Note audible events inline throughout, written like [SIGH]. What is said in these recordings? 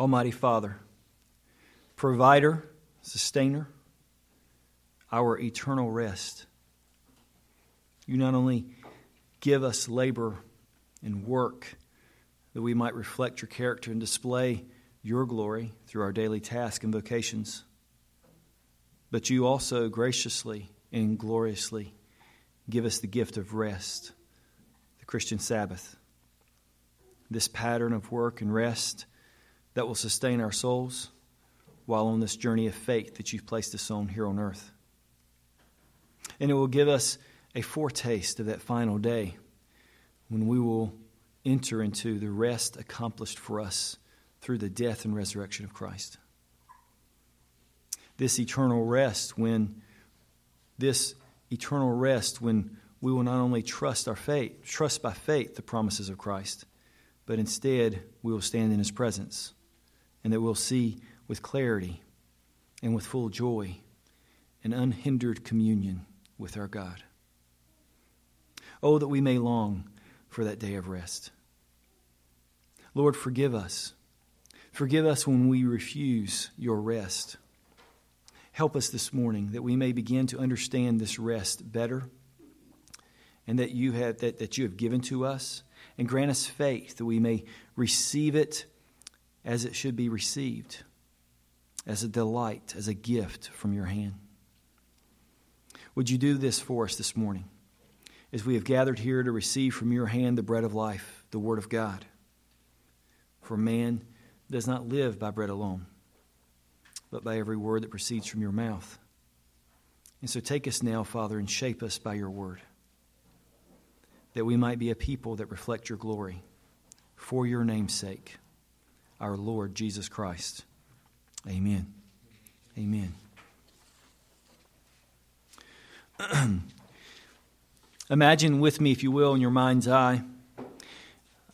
Almighty Father, provider, sustainer, our eternal rest. You not only give us labor and work that we might reflect your character and display your glory through our daily tasks and vocations, but you also graciously and gloriously give us the gift of rest, the Christian Sabbath. This pattern of work and rest that will sustain our souls while on this journey of faith that you've placed us on here on earth. And it will give us a foretaste of that final day when we will enter into the rest accomplished for us through the death and resurrection of Christ. This eternal rest when this eternal rest when we will not only trust our faith, trust by faith the promises of Christ, but instead we will stand in his presence and that we'll see with clarity and with full joy an unhindered communion with our God. Oh, that we may long for that day of rest. Lord, forgive us. Forgive us when we refuse your rest. Help us this morning that we may begin to understand this rest better and that you have, that, that you have given to us. And grant us faith that we may receive it as it should be received, as a delight, as a gift from your hand. Would you do this for us this morning as we have gathered here to receive from your hand the bread of life, the Word of God? For man does not live by bread alone, but by every word that proceeds from your mouth. And so take us now, Father, and shape us by your word, that we might be a people that reflect your glory for your name's sake our Lord Jesus Christ. Amen. Amen. [CLEARS THROAT] Imagine with me, if you will, in your mind's eye,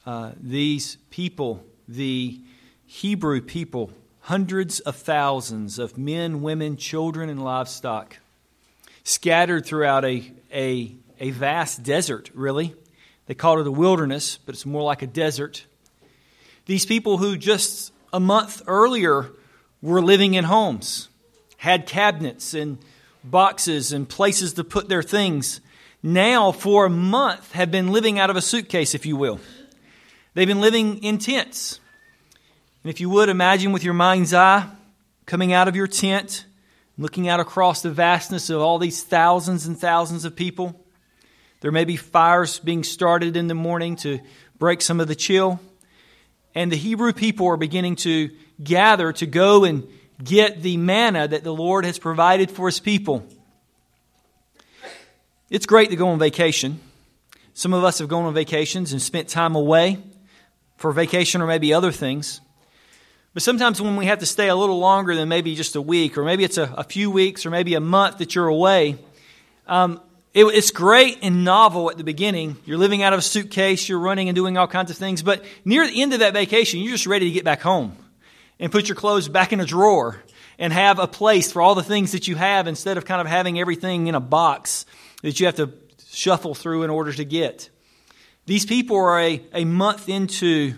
uh, these people, the Hebrew people, hundreds of thousands of men, women, children, and livestock, scattered throughout a, a, a vast desert, really. They called it a wilderness, but it's more like a desert. These people who just a month earlier were living in homes, had cabinets and boxes and places to put their things, now for a month have been living out of a suitcase, if you will. They've been living in tents. And if you would imagine with your mind's eye coming out of your tent, looking out across the vastness of all these thousands and thousands of people, there may be fires being started in the morning to break some of the chill and the Hebrew people are beginning to gather to go and get the manna that the Lord has provided for his people. It's great to go on vacation. Some of us have gone on vacations and spent time away for vacation or maybe other things. But sometimes when we have to stay a little longer than maybe just a week, or maybe it's a, a few weeks, or maybe a month that you're away, um, it, it's great and novel at the beginning. You're living out of a suitcase, you're running and doing all kinds of things. But near the end of that vacation, you're just ready to get back home and put your clothes back in a drawer and have a place for all the things that you have instead of kind of having everything in a box that you have to shuffle through in order to get. These people are a, a month into,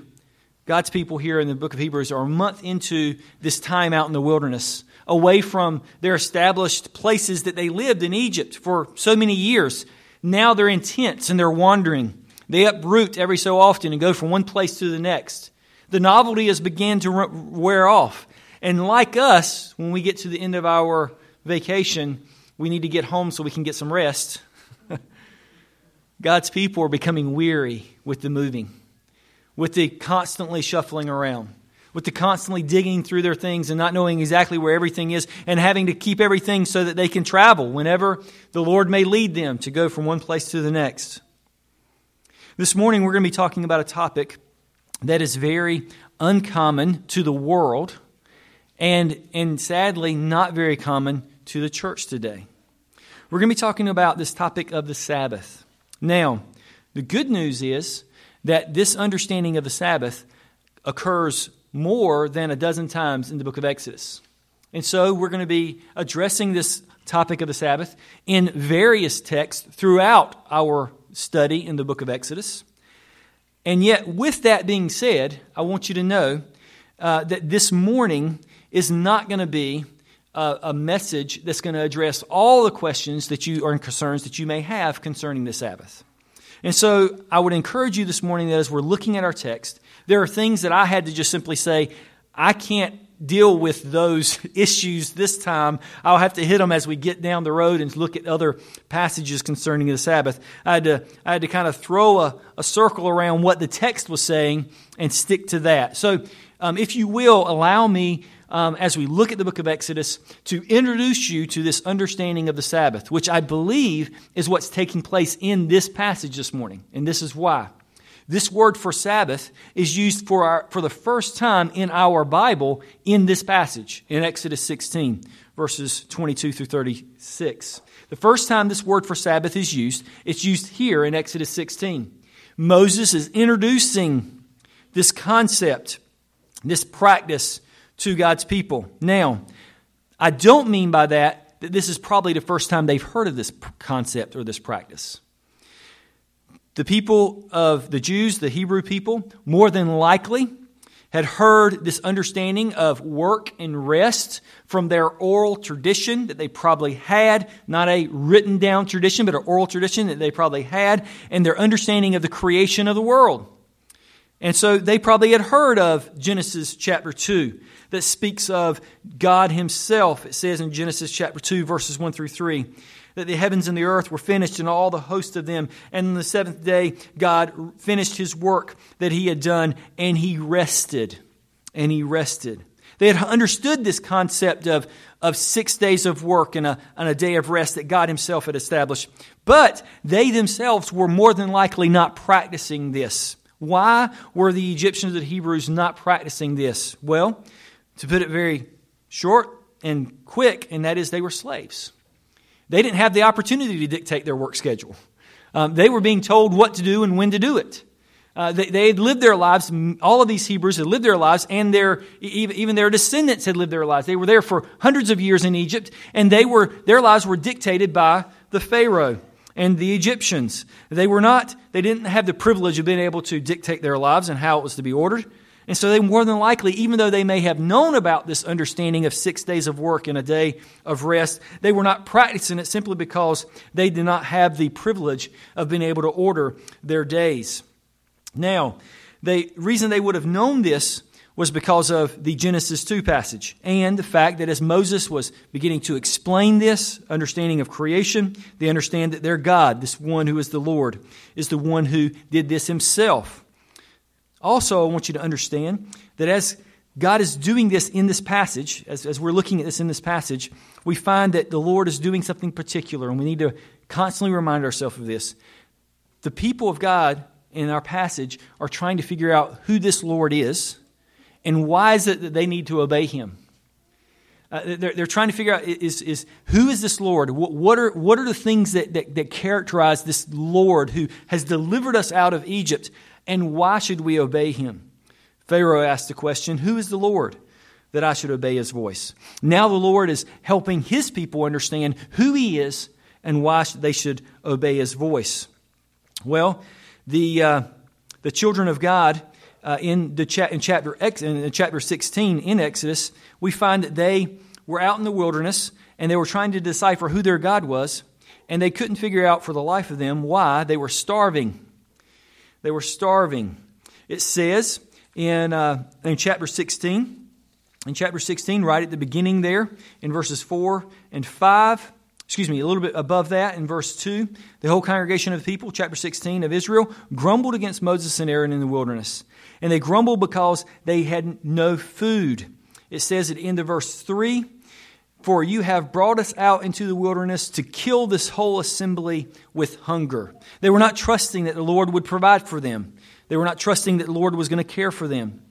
God's people here in the book of Hebrews are a month into this time out in the wilderness away from their established places that they lived in Egypt for so many years. Now they're in tents and they're wandering. They uproot every so often and go from one place to the next. The novelty has begun to wear off. And like us, when we get to the end of our vacation, we need to get home so we can get some rest. [LAUGHS] God's people are becoming weary with the moving, with the constantly shuffling around with the constantly digging through their things and not knowing exactly where everything is and having to keep everything so that they can travel whenever the Lord may lead them to go from one place to the next. This morning, we're going to be talking about a topic that is very uncommon to the world and, and sadly not very common to the church today. We're going to be talking about this topic of the Sabbath. Now, the good news is that this understanding of the Sabbath occurs more than a dozen times in the book of Exodus. And so we're going to be addressing this topic of the Sabbath in various texts throughout our study in the book of Exodus. And yet, with that being said, I want you to know uh, that this morning is not going to be a, a message that's going to address all the questions that you or concerns that you may have concerning the Sabbath. And so I would encourage you this morning that as we're looking at our text, there are things that I had to just simply say, I can't deal with those [LAUGHS] issues this time. I'll have to hit them as we get down the road and look at other passages concerning the Sabbath. I had to, I had to kind of throw a, a circle around what the text was saying and stick to that. So, um, if you will, allow me um, as we look at the book of Exodus to introduce you to this understanding of the Sabbath, which I believe is what's taking place in this passage this morning. And this is why. This word for Sabbath is used for, our, for the first time in our Bible in this passage, in Exodus 16, verses 22 through 36. The first time this word for Sabbath is used, it's used here in Exodus 16. Moses is introducing this concept, this practice to God's people. Now, I don't mean by that that this is probably the first time they've heard of this concept or this practice. The people of the Jews, the Hebrew people, more than likely had heard this understanding of work and rest from their oral tradition that they probably had, not a written down tradition, but an oral tradition that they probably had, and their understanding of the creation of the world. And so they probably had heard of Genesis chapter 2 that speaks of God Himself. It says in Genesis chapter 2, verses 1 through 3, that the heavens and the earth were finished and all the host of them. And on the seventh day, God finished His work that He had done, and He rested. And He rested. They had understood this concept of, of six days of work and a, and a day of rest that God Himself had established. But they themselves were more than likely not practicing this. Why were the Egyptians and the Hebrews not practicing this? Well, to put it very short and quick, and that is they were slaves. They didn't have the opportunity to dictate their work schedule. Um, they were being told what to do and when to do it. Uh, they, they, had lived their lives, all of these Hebrews had lived their lives, and their, even their descendants had lived their lives. They were there for hundreds of years in Egypt, and they were, their lives were dictated by the Pharaoh and the Egyptians. They were not, they didn't have the privilege of being able to dictate their lives and how it was to be ordered. And so they more than likely, even though they may have known about this understanding of six days of work and a day of rest, they were not practicing it simply because they did not have the privilege of being able to order their days. Now, the reason they would have known this was because of the Genesis 2 passage and the fact that as Moses was beginning to explain this understanding of creation, they understand that their God, this one who is the Lord, is the one who did this himself. Also, I want you to understand that as God is doing this in this passage, as, as we're looking at this in this passage, we find that the Lord is doing something particular, and we need to constantly remind ourselves of this. The people of God in our passage are trying to figure out who this Lord is and why is it that they need to obey him. Uh, they're, they're trying to figure out is, is who is this Lord? What, what, are, what are the things that, that, that characterize this Lord who has delivered us out of Egypt and why should we obey him? Pharaoh asked the question, Who is the Lord that I should obey his voice? Now the Lord is helping his people understand who he is and why they should obey his voice. Well, the, uh, the children of God uh, in, the cha- in, chapter, in chapter 16 in Exodus, we find that they were out in the wilderness and they were trying to decipher who their God was, and they couldn't figure out for the life of them why they were starving. They were starving. It says in, uh, in chapter 16, in chapter 16, right at the beginning there, in verses 4 and 5, excuse me, a little bit above that in verse 2, the whole congregation of the people, chapter 16 of Israel, grumbled against Moses and Aaron in the wilderness. And they grumbled because they had no food. It says at the end of verse 3 For you have brought us out into the wilderness to kill this whole assembly with hunger. They were not trusting that the Lord would provide for them, they were not trusting that the Lord was going to care for them.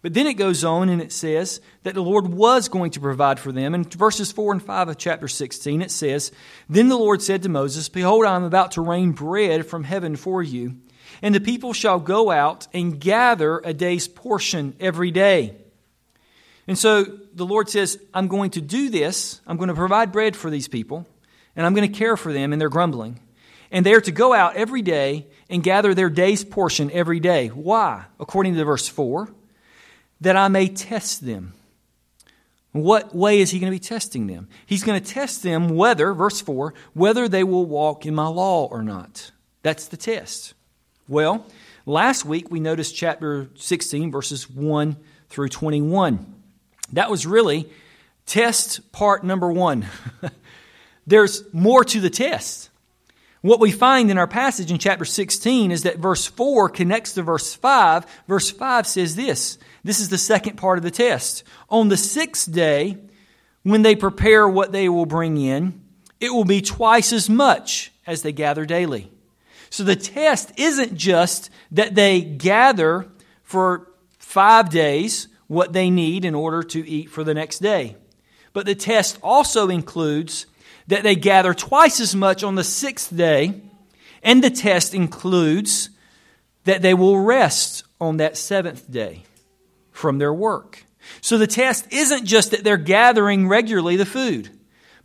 But then it goes on and it says that the Lord was going to provide for them. In verses 4 and 5 of chapter 16, it says, Then the Lord said to Moses, Behold, I am about to rain bread from heaven for you, and the people shall go out and gather a day's portion every day. And so the Lord says, I'm going to do this. I'm going to provide bread for these people, and I'm going to care for them and they're grumbling. And they are to go out every day and gather their day's portion every day. Why? According to verse 4 that I may test them. What way is he going to be testing them? He's going to test them whether, verse 4, whether they will walk in my law or not. That's the test. Well, last week we noticed chapter 16, verses 1 through 21. That was really test part number one. [LAUGHS] There's more to the test. What we find in our passage in chapter 16 is that verse 4 connects to verse 5. Verse 5 says this this is the second part of the test. On the sixth day, when they prepare what they will bring in, it will be twice as much as they gather daily. So the test isn't just that they gather for five days what they need in order to eat for the next day. But the test also includes that they gather twice as much on the sixth day, and the test includes that they will rest on that seventh day from their work. So the test isn't just that they're gathering regularly the food,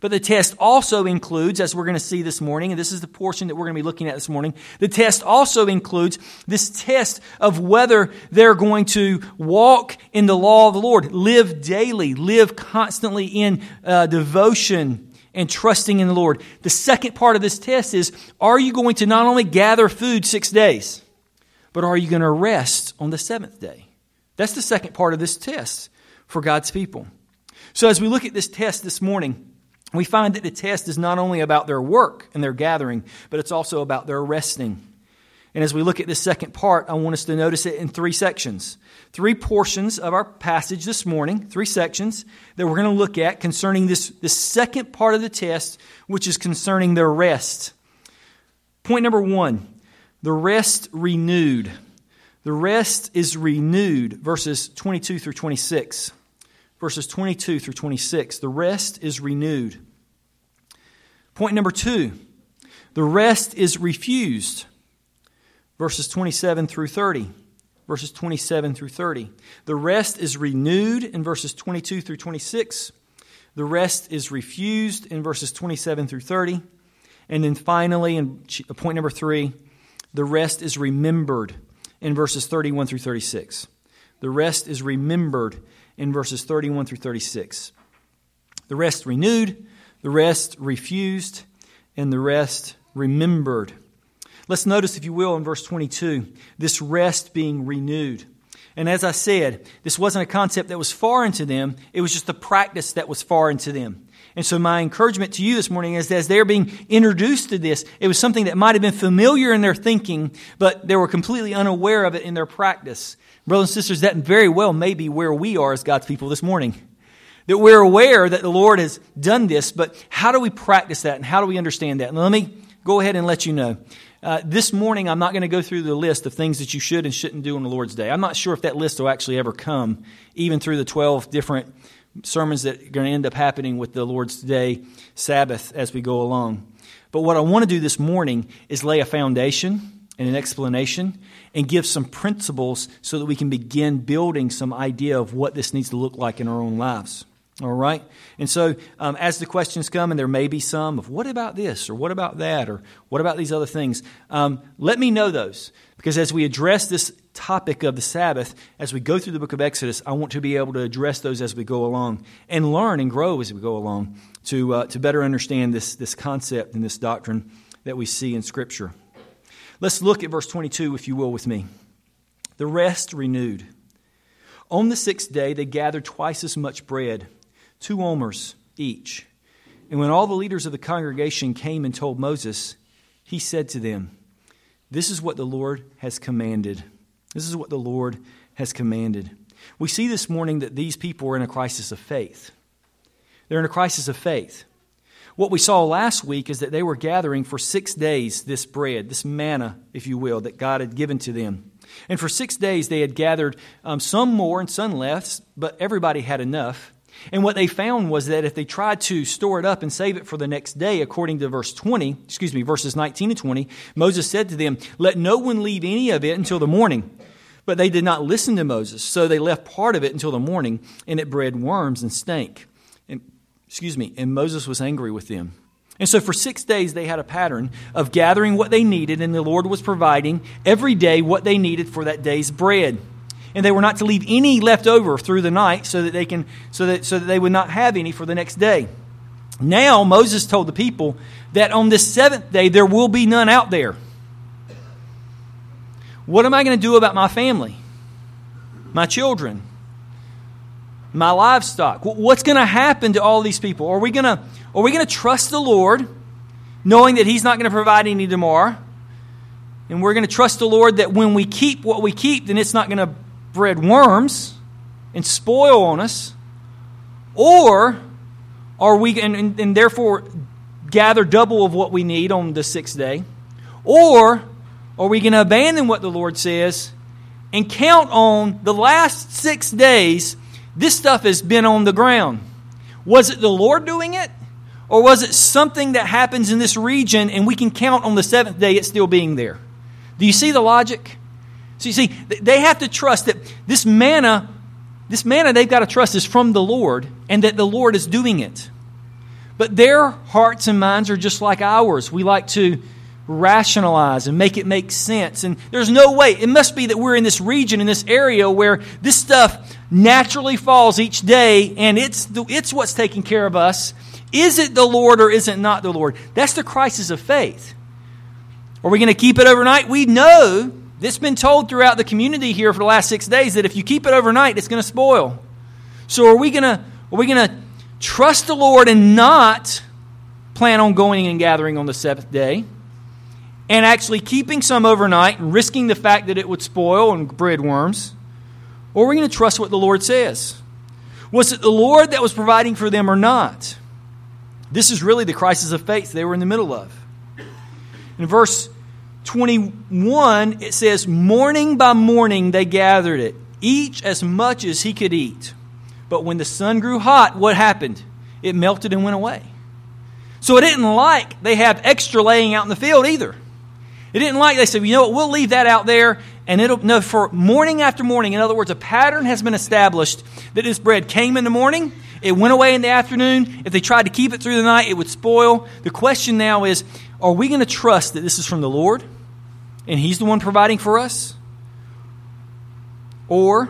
but the test also includes, as we're going to see this morning, and this is the portion that we're going to be looking at this morning, the test also includes this test of whether they're going to walk in the law of the Lord, live daily, live constantly in uh, devotion and trusting in the Lord. The second part of this test is are you going to not only gather food six days, but are you going to rest on the seventh day? That's the second part of this test for God's people. So, as we look at this test this morning, we find that the test is not only about their work and their gathering, but it's also about their resting. And as we look at this second part, I want us to notice it in three sections. Three portions of our passage this morning, three sections that we're going to look at concerning this, this second part of the test, which is concerning their rest. Point number one the rest renewed. The rest is renewed, verses 22 through 26. Verses 22 through 26. The rest is renewed. Point number two the rest is refused. Verses 27 through 30. Verses 27 through 30. The rest is renewed in verses 22 through 26. The rest is refused in verses 27 through 30. And then finally, in point number three, the rest is remembered in verses 31 through 36. The rest is remembered in verses 31 through 36. The rest renewed, the rest refused, and the rest remembered. Let's notice, if you will, in verse 22, this rest being renewed. And as I said, this wasn't a concept that was foreign to them, it was just a practice that was foreign to them. And so, my encouragement to you this morning is as they're being introduced to this, it was something that might have been familiar in their thinking, but they were completely unaware of it in their practice. Brothers and sisters, that very well may be where we are as God's people this morning. That we're aware that the Lord has done this, but how do we practice that and how do we understand that? And let me go ahead and let you know. Uh, this morning, I'm not going to go through the list of things that you should and shouldn't do on the Lord's Day. I'm not sure if that list will actually ever come, even through the 12 different sermons that are going to end up happening with the Lord's Day Sabbath as we go along. But what I want to do this morning is lay a foundation and an explanation and give some principles so that we can begin building some idea of what this needs to look like in our own lives. All right? And so, um, as the questions come, and there may be some of what about this, or what about that, or what about these other things, um, let me know those. Because as we address this topic of the Sabbath, as we go through the book of Exodus, I want to be able to address those as we go along and learn and grow as we go along to, uh, to better understand this, this concept and this doctrine that we see in Scripture. Let's look at verse 22, if you will, with me. The rest renewed. On the sixth day, they gathered twice as much bread, two omers each. And when all the leaders of the congregation came and told Moses, he said to them, This is what the Lord has commanded. This is what the Lord has commanded. We see this morning that these people are in a crisis of faith. They're in a crisis of faith. What we saw last week is that they were gathering for six days this bread, this manna, if you will, that God had given to them. And for six days they had gathered um, some more and some less, but everybody had enough. And what they found was that if they tried to store it up and save it for the next day, according to verse 20, excuse me, verses 19 and 20, Moses said to them, Let no one leave any of it until the morning. But they did not listen to Moses, so they left part of it until the morning, and it bred worms and stank. And, excuse me, and Moses was angry with them. And so for six days they had a pattern of gathering what they needed, and the Lord was providing every day what they needed for that day's bread. And they were not to leave any left over through the night so that they can so that so that they would not have any for the next day. Now Moses told the people that on this seventh day there will be none out there. What am I going to do about my family? My children? My livestock? What's going to happen to all these people? Are we going to are we going to trust the Lord knowing that he's not going to provide any tomorrow? And we're going to trust the Lord that when we keep what we keep, then it's not going to bred worms and spoil on us? Or are we, and, and, and therefore gather double of what we need on the sixth day? Or are we going to abandon what the Lord says and count on the last six days? This stuff has been on the ground. Was it the Lord doing it? Or was it something that happens in this region and we can count on the seventh day it still being there? Do you see the logic? So you see, they have to trust that this manna, this manna they've got to trust is from the Lord and that the Lord is doing it. But their hearts and minds are just like ours. We like to rationalize and make it make sense. And there's no way. It must be that we're in this region, in this area where this stuff naturally falls each day and it's, the, it's what's taking care of us. Is it the Lord or is it not the Lord? That's the crisis of faith. Are we going to keep it overnight? We know this has been told throughout the community here for the last six days that if you keep it overnight, it's going to spoil. So are we going to are we going to trust the Lord and not plan on going and gathering on the seventh day, and actually keeping some overnight and risking the fact that it would spoil and breed worms? Or are we going to trust what the Lord says? Was it the Lord that was providing for them or not? This is really the crisis of faith they were in the middle of. In verse 21, it says, Morning by morning they gathered it, each as much as he could eat. But when the sun grew hot, what happened? It melted and went away. So it didn't like they have extra laying out in the field either. It didn't like they said, you know what, we'll leave that out there and it'll no for morning after morning. In other words, a pattern has been established that this bread came in the morning, it went away in the afternoon. If they tried to keep it through the night, it would spoil. The question now is, are we going to trust that this is from the Lord and He's the one providing for us? Or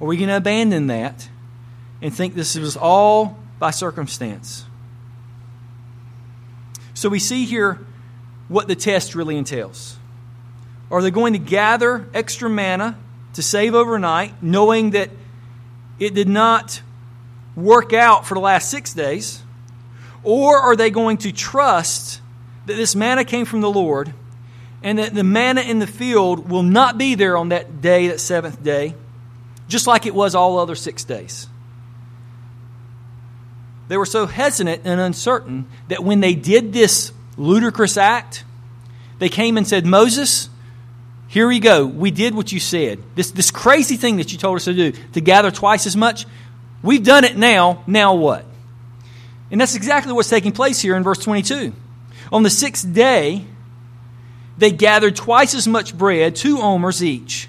are we going to abandon that and think this was all by circumstance? So we see here what the test really entails. Are they going to gather extra manna to save overnight, knowing that it did not work out for the last six days? Or are they going to trust that this manna came from the Lord and that the manna in the field will not be there on that day, that seventh day, just like it was all other six days. They were so hesitant and uncertain that when they did this ludicrous act, they came and said, Moses, here we go. We did what you said. This, this crazy thing that you told us to do, to gather twice as much, we've done it now. Now what? And that's exactly what's taking place here in verse 22. On the sixth day, they gathered twice as much bread, two omers each.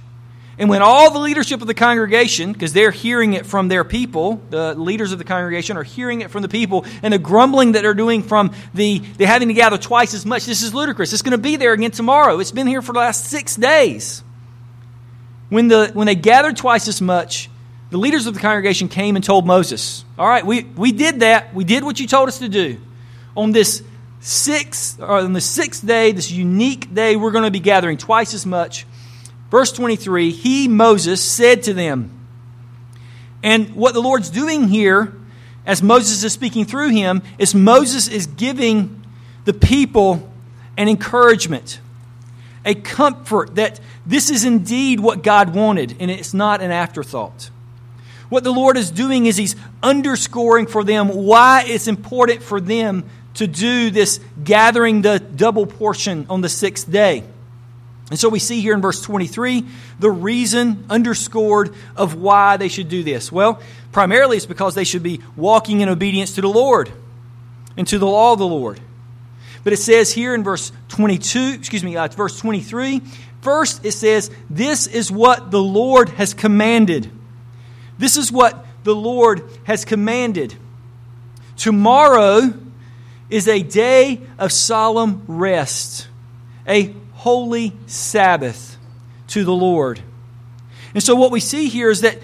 And when all the leadership of the congregation, because they're hearing it from their people, the leaders of the congregation are hearing it from the people, and the grumbling that they're doing from the, they're having to gather twice as much, this is ludicrous. It's going to be there again tomorrow. It's been here for the last six days. When, the, when they gathered twice as much, the leaders of the congregation came and told Moses, All right, we, we did that. We did what you told us to do. On this sixth, or on the sixth day, this unique day, we're going to be gathering twice as much. Verse 23 He, Moses, said to them, and what the Lord's doing here, as Moses is speaking through him, is Moses is giving the people an encouragement, a comfort that this is indeed what God wanted, and it's not an afterthought. What the Lord is doing is He's underscoring for them why it's important for them to do this gathering the double portion on the sixth day. And so we see here in verse 23 the reason underscored of why they should do this. Well, primarily it's because they should be walking in obedience to the Lord and to the law of the Lord. But it says here in verse 22, excuse me, uh, verse 23, first it says, This is what the Lord has commanded. This is what the Lord has commanded. Tomorrow is a day of solemn rest, a holy Sabbath to the Lord. And so what we see here is that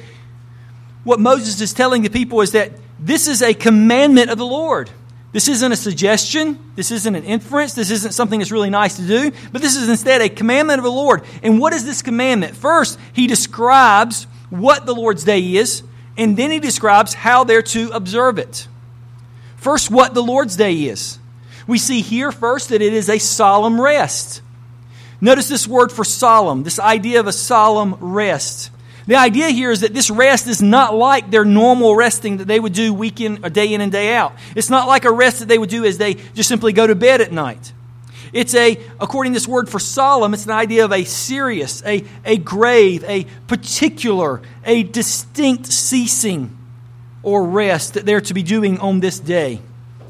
what Moses is telling the people is that this is a commandment of the Lord. This isn't a suggestion. This isn't an inference. This isn't something that's really nice to do. But this is instead a commandment of the Lord. And what is this commandment? First, he describes what the Lord's day is, and then he describes how they're to observe it. First, what the Lord's day is. We see here first that it is a solemn rest. Notice this word for solemn, this idea of a solemn rest. The idea here is that this rest is not like their normal resting that they would do week in, or day in and day out. It's not like a rest that they would do as they just simply go to bed at night. It's a, according to this word for solemn, it's an idea of a serious, a, a grave, a particular, a distinct ceasing or rest that they're to be doing on this day,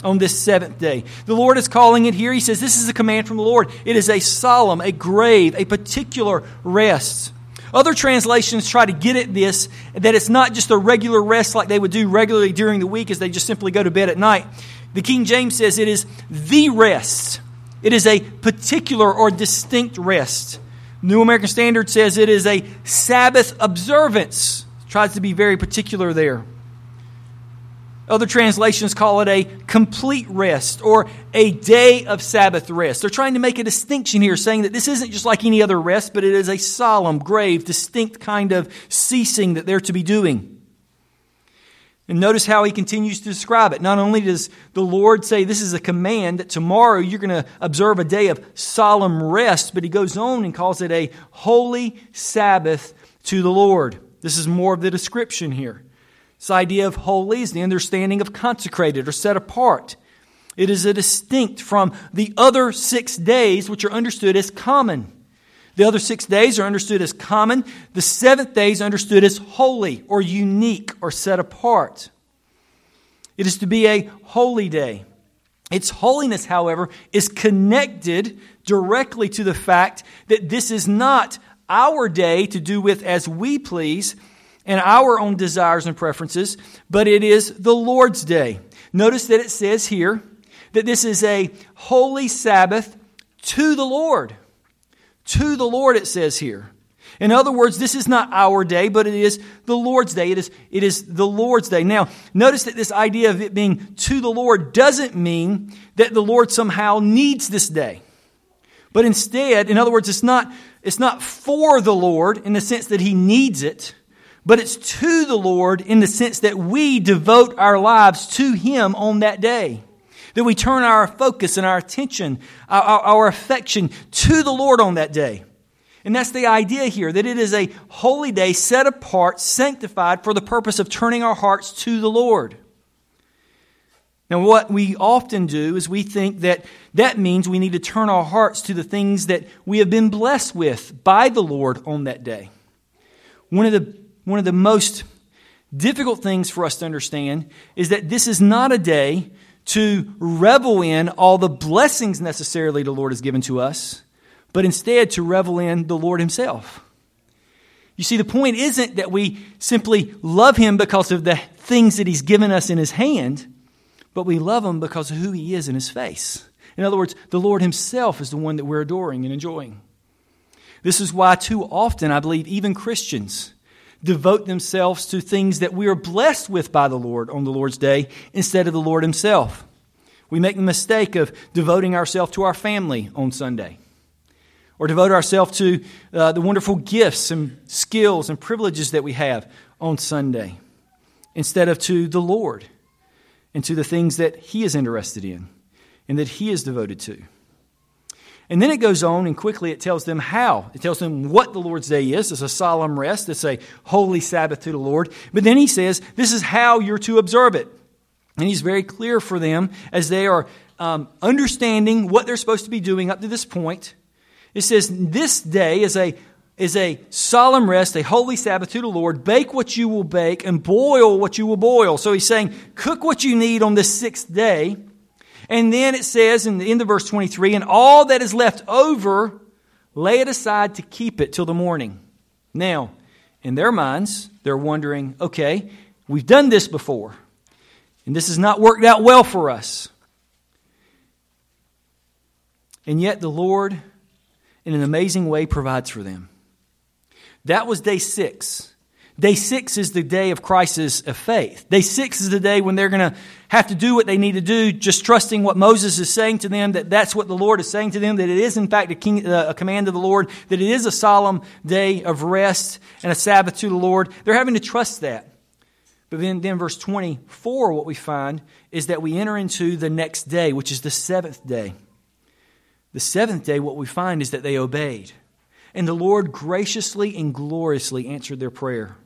on this seventh day. The Lord is calling it here. He says, This is a command from the Lord. It is a solemn, a grave, a particular rest. Other translations try to get at this that it's not just a regular rest like they would do regularly during the week as they just simply go to bed at night. The King James says it is the rest. It is a particular or distinct rest. New American Standard says it is a Sabbath observance. Tries to be very particular there. Other translations call it a complete rest or a day of Sabbath rest. They're trying to make a distinction here, saying that this isn't just like any other rest, but it is a solemn, grave, distinct kind of ceasing that they're to be doing. And notice how he continues to describe it. Not only does the Lord say this is a command that tomorrow you're going to observe a day of solemn rest, but he goes on and calls it a holy Sabbath to the Lord. This is more of the description here. This idea of holy is the understanding of consecrated or set apart. It is a distinct from the other six days, which are understood as common. The other six days are understood as common. The seventh day is understood as holy or unique or set apart. It is to be a holy day. Its holiness, however, is connected directly to the fact that this is not our day to do with as we please, and our own desires and preferences, but it is the Lord's day. Notice that it says here that this is a holy Sabbath to the Lord. To the Lord, it says here. In other words, this is not our day, but it is the Lord's day. It is, it is the Lord's day. Now, notice that this idea of it being to the Lord doesn't mean that the Lord somehow needs this day. But instead, in other words, it's not, it's not for the Lord in the sense that he needs it but it's to the Lord in the sense that we devote our lives to Him on that day. That we turn our focus and our attention, our, our, affection to the Lord on that day. And that's the idea here, that it is a holy day set apart, sanctified for the purpose of turning our hearts to the Lord. Now, what we often do is we think that that means we need to turn our hearts to the things that we have been blessed with by the Lord on that day. One of the one of the most difficult things for us to understand is that this is not a day to revel in all the blessings necessarily the Lord has given to us, but instead to revel in the Lord Himself. You see, the point isn't that we simply love Him because of the things that He's given us in His hand, but we love Him because of who He is in His face. In other words, the Lord Himself is the one that we're adoring and enjoying. This is why, too often, I believe, even Christians devote themselves to things that we are blessed with by the Lord on the Lord's day instead of the Lord Himself. We make the mistake of devoting ourselves to our family on Sunday or devote ourselves to uh, the wonderful gifts and skills and privileges that we have on Sunday instead of to the Lord and to the things that He is interested in and that He is devoted to. And then it goes on and quickly it tells them how. It tells them what the Lord's day is. It's a solemn rest, it's a holy Sabbath to the Lord. But then he says, this is how you're to observe it. And he's very clear for them as they are um, understanding what they're supposed to be doing up to this point. It says, This day is a, is a solemn rest, a holy Sabbath to the Lord. Bake what you will bake and boil what you will boil. So he's saying, Cook what you need on the sixth day and then it says in the end of verse 23, and all that is left over, lay it aside to keep it till the morning. Now, in their minds, they're wondering, okay, we've done this before, and this has not worked out well for us. And yet the Lord, in an amazing way, provides for them. That was day six. Day six is the day of crisis of faith. Day six is the day when they're going to have to do what they need to do, just trusting what Moses is saying to them, that that's what the Lord is saying to them, that it is in fact a, king, uh, a command of the Lord, that it is a solemn day of rest and a Sabbath to the Lord. They're having to trust that. But then, then verse 24, what we find is that we enter into the next day, which is the seventh day. The seventh day, what we find is that they obeyed. And the Lord graciously and gloriously answered their prayer.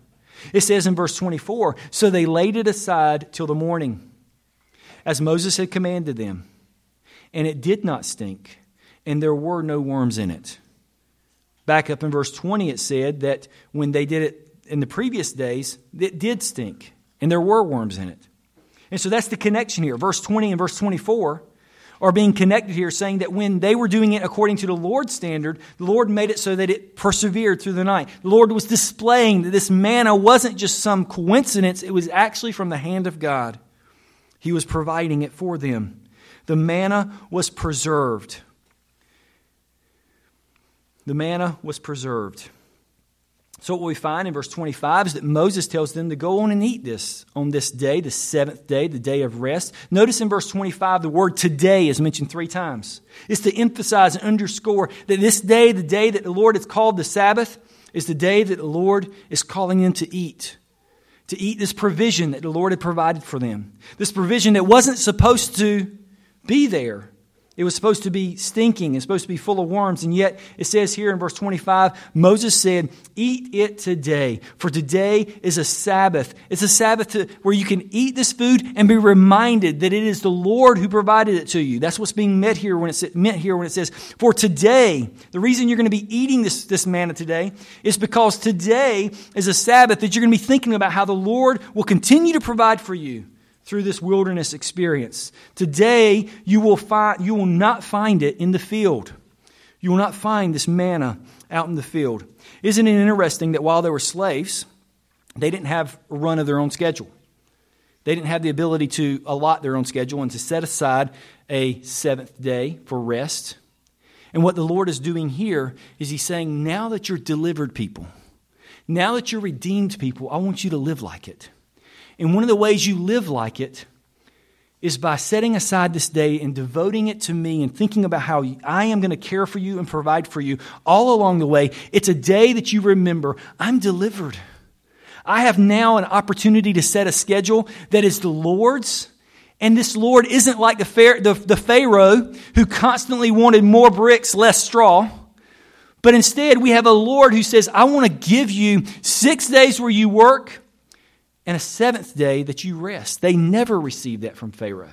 It says in verse 24 So they laid it aside till the morning, as Moses had commanded them. And it did not stink, and there were no worms in it. Back up in verse 20, it said that when they did it in the previous days, it did stink, and there were worms in it. And so that's the connection here. Verse 20 and verse 24 are being connected here, saying that when they were doing it according to the Lord's standard, the Lord made it so that it persevered through the night. The Lord was displaying that this manna wasn't just some coincidence, it was actually from the hand of God. He was providing it for them. The manna was preserved. The manna was preserved. So, what we find in verse 25 is that Moses tells them to go on and eat this on this day, the seventh day, the day of rest. Notice in verse 25, the word today is mentioned three times. It's to emphasize and underscore that this day, the day that the Lord has called the Sabbath, is the day that the Lord is calling them to eat. To eat this provision that the Lord had provided for them. This provision that wasn't supposed to be there. It was supposed to be stinking, it's supposed to be full of worms, and yet it says here in verse 25 Moses said, Eat it today, for today is a Sabbath. It's a Sabbath to, where you can eat this food and be reminded that it is the Lord who provided it to you. That's what's being meant here when it's meant here when it says, For today, the reason you're going to be eating this, this manna today is because today is a Sabbath that you're going to be thinking about how the Lord will continue to provide for you through this wilderness experience. Today, you will, find, you will not find it in the field. You will not find this manna out in the field. Isn't it interesting that while they were slaves, they didn't have a run of their own schedule? They didn't have the ability to allot their own schedule and to set aside a seventh day for rest. And what the Lord is doing here is He's saying, now that you're delivered people, now that you're redeemed people, I want you to live like it. And one of the ways you live like it is by setting aside this day and devoting it to me and thinking about how I am going to care for you and provide for you all along the way. It's a day that you remember I'm delivered. I have now an opportunity to set a schedule that is the Lord's. And this Lord isn't like the, the, the Pharaoh who constantly wanted more bricks, less straw. But instead, we have a Lord who says, I want to give you six days where you work and a seventh day that you rest. They never received that from Pharaoh.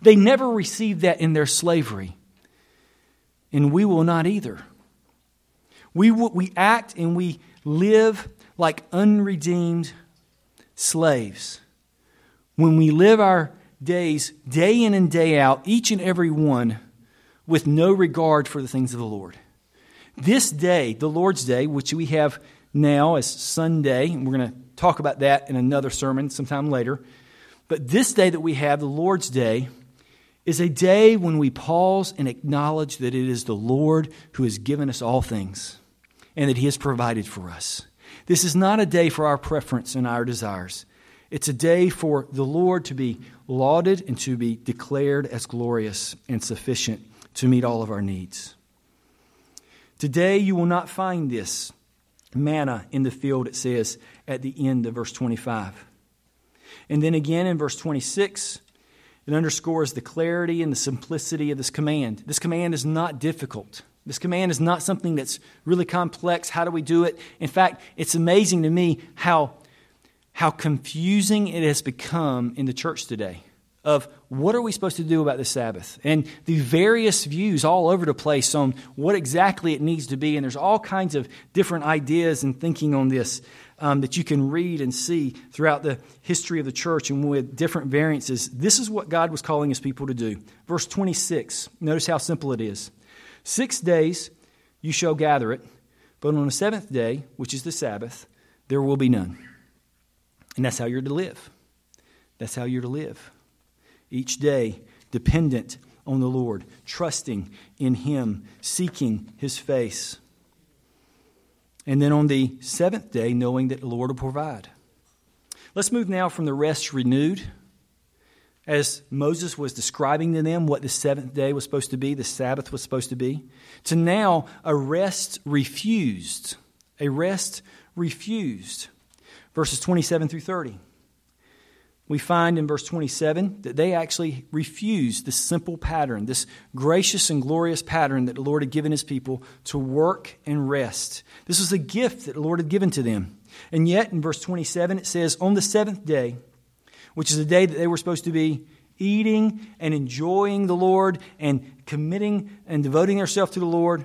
They never received that in their slavery. And we will not either. We, we act and we live like unredeemed slaves. When we live our days day in and day out, each and every one, with no regard for the things of the Lord. This day, the Lord's Day, which we have now as Sunday, and we're going to talk about that in another sermon sometime later. But this day that we have, the Lord's Day, is a day when we pause and acknowledge that it is the Lord who has given us all things and that He has provided for us. This is not a day for our preference and our desires. It's a day for the Lord to be lauded and to be declared as glorious and sufficient to meet all of our needs. Today, you will not find this manna in the field, it says at the end of verse 25. And then again in verse 26, it underscores the clarity and the simplicity of this command. This command is not difficult. This command is not something that's really complex. How do we do it? In fact, it's amazing to me how, how confusing it has become in the church today of what are we supposed to do about the Sabbath and the various views all over the place on what exactly it needs to be. And there's all kinds of different ideas and thinking on this um, that you can read and see throughout the history of the church and with different variances. This is what God was calling his people to do. Verse 26, notice how simple it is. Six days you shall gather it, but on the seventh day, which is the Sabbath, there will be none. And that's how you're to live. That's how you're to live each day dependent on the Lord, trusting in Him, seeking His face. And then on the seventh day, knowing that the Lord will provide. Let's move now from the rest renewed, as Moses was describing to them what the seventh day was supposed to be, the Sabbath was supposed to be, to now a rest refused. A rest refused. Verses 27 through 30 we find in verse 27 that they actually refused this simple pattern, this gracious and glorious pattern that the Lord had given his people to work and rest. This was a gift that the Lord had given to them. And yet, in verse 27, it says, On the seventh day, which is the day that they were supposed to be eating and enjoying the Lord and committing and devoting themselves to the Lord,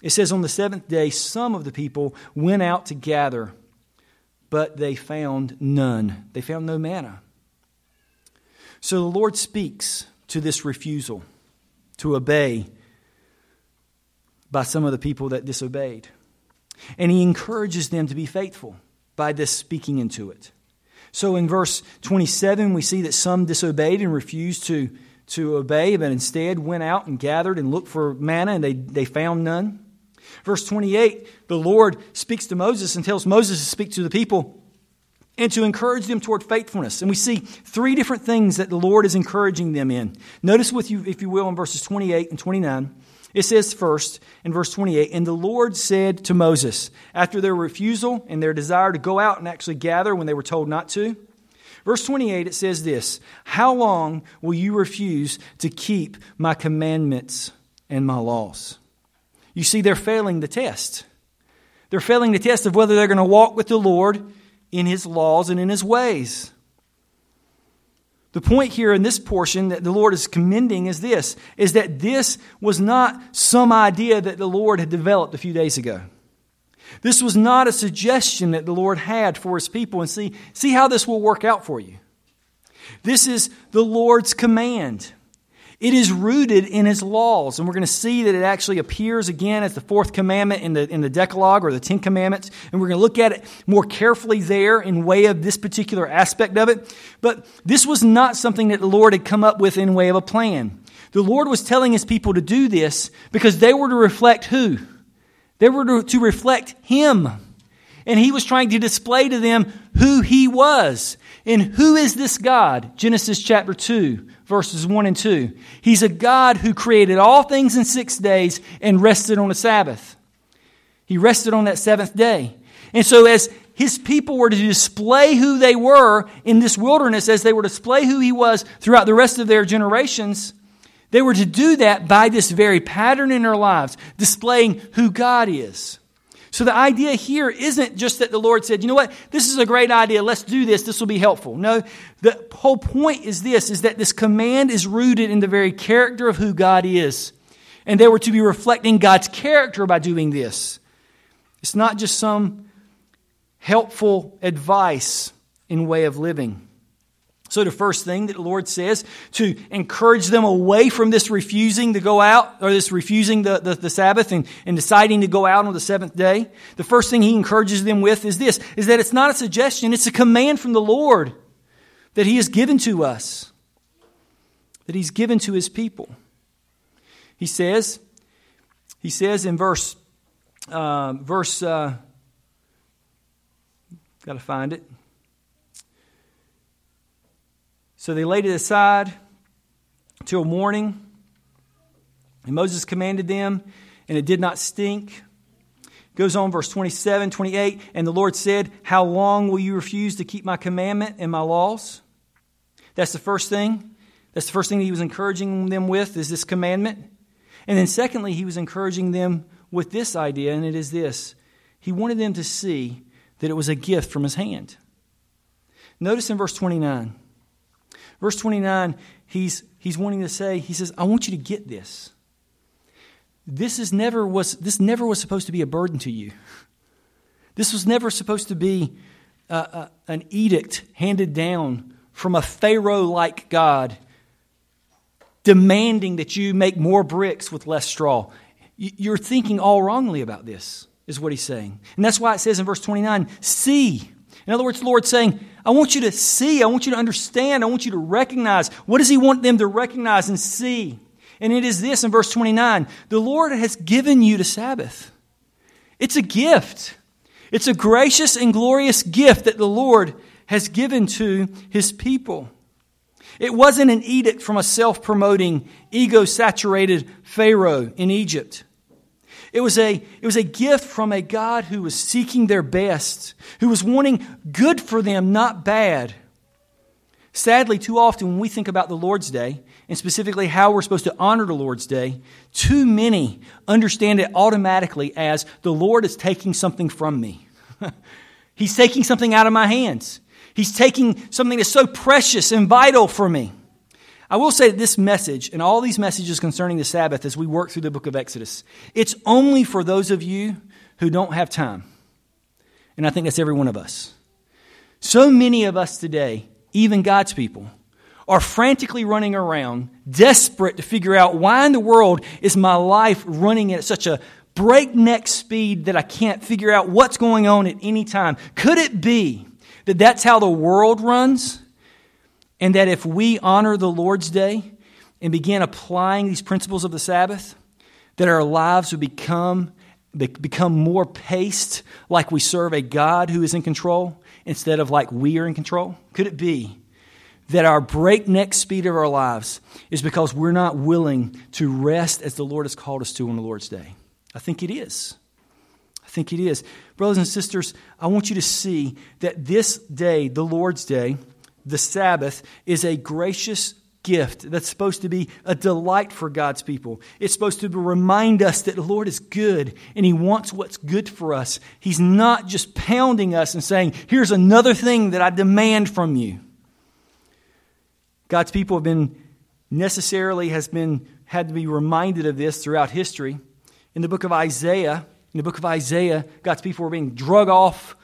it says, On the seventh day, some of the people went out to gather, but they found none. They found no manna. So the Lord speaks to this refusal to obey by some of the people that disobeyed. And he encourages them to be faithful by this speaking into it. So in verse 27, we see that some disobeyed and refused to, to obey, but instead went out and gathered and looked for manna, and they, they found none. Verse 28, the Lord speaks to Moses and tells Moses to speak to the people and to encourage them toward faithfulness. And we see three different things that the Lord is encouraging them in. Notice with you, if you will, in verses 28 and 29. It says first in verse 28, and the Lord said to Moses, after their refusal and their desire to go out and actually gather when they were told not to, Verse 28, it says this How long will you refuse to keep my commandments and my laws? You see, they're failing the test. They're failing the test of whether they're going to walk with the Lord in his laws and in his ways. The point here in this portion that the Lord is commending is this is that this was not some idea that the Lord had developed a few days ago. This was not a suggestion that the Lord had for his people and see see how this will work out for you. This is the Lord's command. It is rooted in his laws, and we're going to see that it actually appears again as the fourth commandment in the, in the Decalogue or the Ten Commandments, and we're going to look at it more carefully there in way of this particular aspect of it. But this was not something that the Lord had come up with in way of a plan. The Lord was telling his people to do this because they were to reflect who? They were to, to reflect him. And he was trying to display to them who he was. And who is this God? Genesis chapter 2 verses 1 and 2. He's a God who created all things in six days and rested on the Sabbath. He rested on that seventh day. And so, as his people were to display who they were in this wilderness, as they were to display who he was throughout the rest of their generations, they were to do that by this very pattern in their lives, displaying who God is. So the idea here isn't just that the Lord said, you know what, this is a great idea, let's do this, this will be helpful. No, the whole point is this, is that this command is rooted in the very character of who God is. And they were to be reflecting God's character by doing this. It's not just some helpful advice in way of living. So, the first thing that the Lord says to encourage them away from this refusing to go out, or this refusing the, the, the, Sabbath and, and deciding to go out on the seventh day, the first thing He encourages them with is this is that it's not a suggestion, it's a command from the Lord that He has given to us, that He's given to His people. He says, He says in verse, uh, verse, uh, got to find it. So they laid it aside till morning. And Moses commanded them, and it did not stink. Goes on, verse 27, 28. And the Lord said, How long will you refuse to keep my commandment and my laws? That's the first thing. That's the first thing he was encouraging them with, is this commandment. And then, secondly, he was encouraging them with this idea, and it is this. He wanted them to see that it was a gift from his hand. Notice in verse 29. Verse 29, he's, he's wanting to say, he says, I want you to get this. This, is never was, this never was supposed to be a burden to you. This was never supposed to be uh, uh, an edict handed down from a Pharaoh like God demanding that you make more bricks with less straw. You're thinking all wrongly about this, is what he's saying. And that's why it says in verse 29 see. In other words, the Lord's saying, I want you to see, I want you to understand, I want you to recognize. What does He want them to recognize and see? And it is this in verse 29 the Lord has given you the Sabbath. It's a gift. It's a gracious and glorious gift that the Lord has given to his people. It wasn't an edict from a self promoting, ego saturated Pharaoh in Egypt. It was, a, it was a gift from a God who was seeking their best, who was wanting good for them, not bad. Sadly, too often when we think about the Lord's Day, and specifically how we're supposed to honor the Lord's Day, too many understand it automatically as the Lord is taking something from me. [LAUGHS] He's taking something out of my hands. He's taking something that's so precious and vital for me. I will say that this message and all these messages concerning the Sabbath as we work through the book of Exodus, it's only for those of you who don't have time. And I think that's every one of us. So many of us today, even God's people, are frantically running around, desperate to figure out why in the world is my life running at such a breakneck speed that I can't figure out what's going on at any time. Could it be that that's how the world runs? And that if we honor the Lord's Day and begin applying these principles of the Sabbath, that our lives would become, become more paced like we serve a God who is in control instead of like we are in control? Could it be that our breakneck speed of our lives is because we're not willing to rest as the Lord has called us to on the Lord's Day? I think it is. I think it is. Brothers and sisters, I want you to see that this day, the Lord's Day, the Sabbath, is a gracious gift that's supposed to be a delight for God's people. It's supposed to remind us that the Lord is good and He wants what's good for us. He's not just pounding us and saying, Here's another thing that I demand from you. God's people have been necessarily has been had to be reminded of this throughout history. In the book of Isaiah, in the book of Isaiah, God's people were being drug off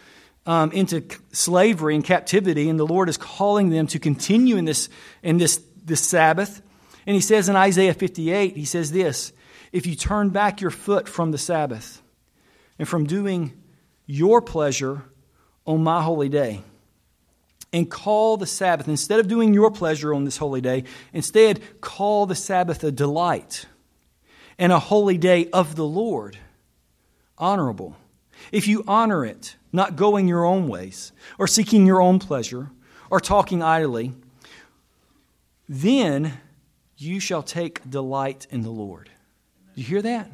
um, into slavery and captivity, and the Lord is calling them to continue in this, in this, this Sabbath. And he says in Isaiah 58, he says this If you turn back your foot from the Sabbath and from doing your pleasure on my holy day, and call the Sabbath, instead of doing your pleasure on this holy day, instead call the Sabbath a delight and a holy day of the Lord, honorable. If you honor it, not going your own ways, or seeking your own pleasure, or talking idly, then you shall take delight in the Lord. Do you hear that?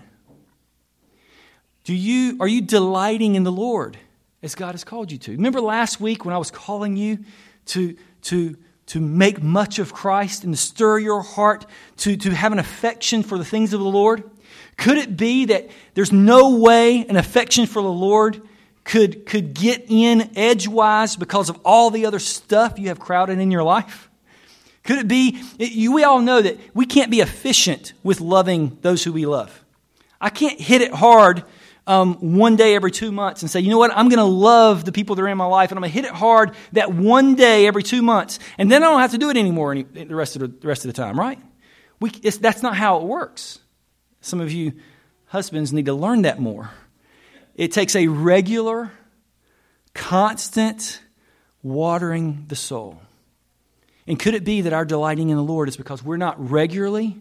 Do you, are you delighting in the Lord as God has called you to? Remember last week when I was calling you to, to, to make much of Christ and to stir your heart to, to have an affection for the things of the Lord? Could it be that there's no way an affection for the Lord could, could get in edgewise because of all the other stuff you have crowded in your life? Could it be, you, we all know that we can't be efficient with loving those who we love. I can't hit it hard um, one day every two months and say, you know what, I'm going to love the people that are in my life and I'm going to hit it hard that one day every two months. And then I don't have to do it anymore any, the, rest of the, the rest of the time, right? We, that's not how it works. Some of you husbands need to learn that more. It takes a regular, constant watering the soul. And could it be that our delighting in the Lord is because we're not regularly,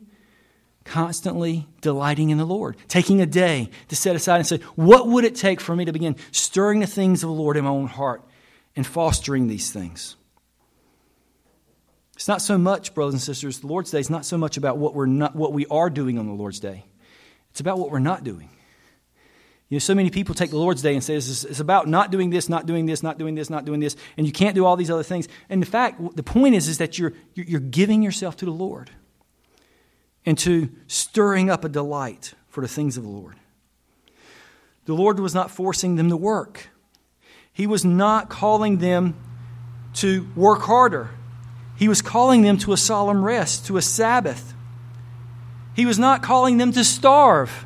constantly delighting in the Lord? Taking a day to set aside and say, what would it take for me to begin stirring the things of the Lord in my own heart and fostering these things? It's not so much, brothers and sisters, the Lord's Day is not so much about what, we're not, what we are doing on the Lord's Day. It's about what we're not doing. You know, so many people take the Lord's Day and say it's about not doing this, not doing this, not doing this, not doing this, and you can't do all these other things. And the fact, the point is, is that you're, you're giving yourself to the Lord and to stirring up a delight for the things of the Lord. The Lord was not forcing them to work. He was not calling them to work harder. He was calling them to a solemn rest, to a Sabbath. He was not calling them to starve.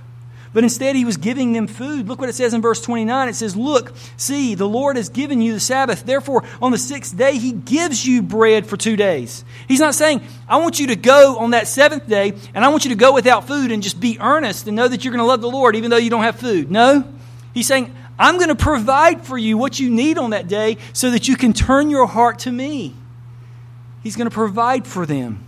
But instead, he was giving them food. Look what it says in verse 29. It says, Look, see, the Lord has given you the Sabbath. Therefore, on the sixth day, he gives you bread for two days. He's not saying, I want you to go on that seventh day, and I want you to go without food and just be earnest and know that you're going to love the Lord even though you don't have food. No. He's saying, I'm going to provide for you what you need on that day so that you can turn your heart to me. He's going to provide for them.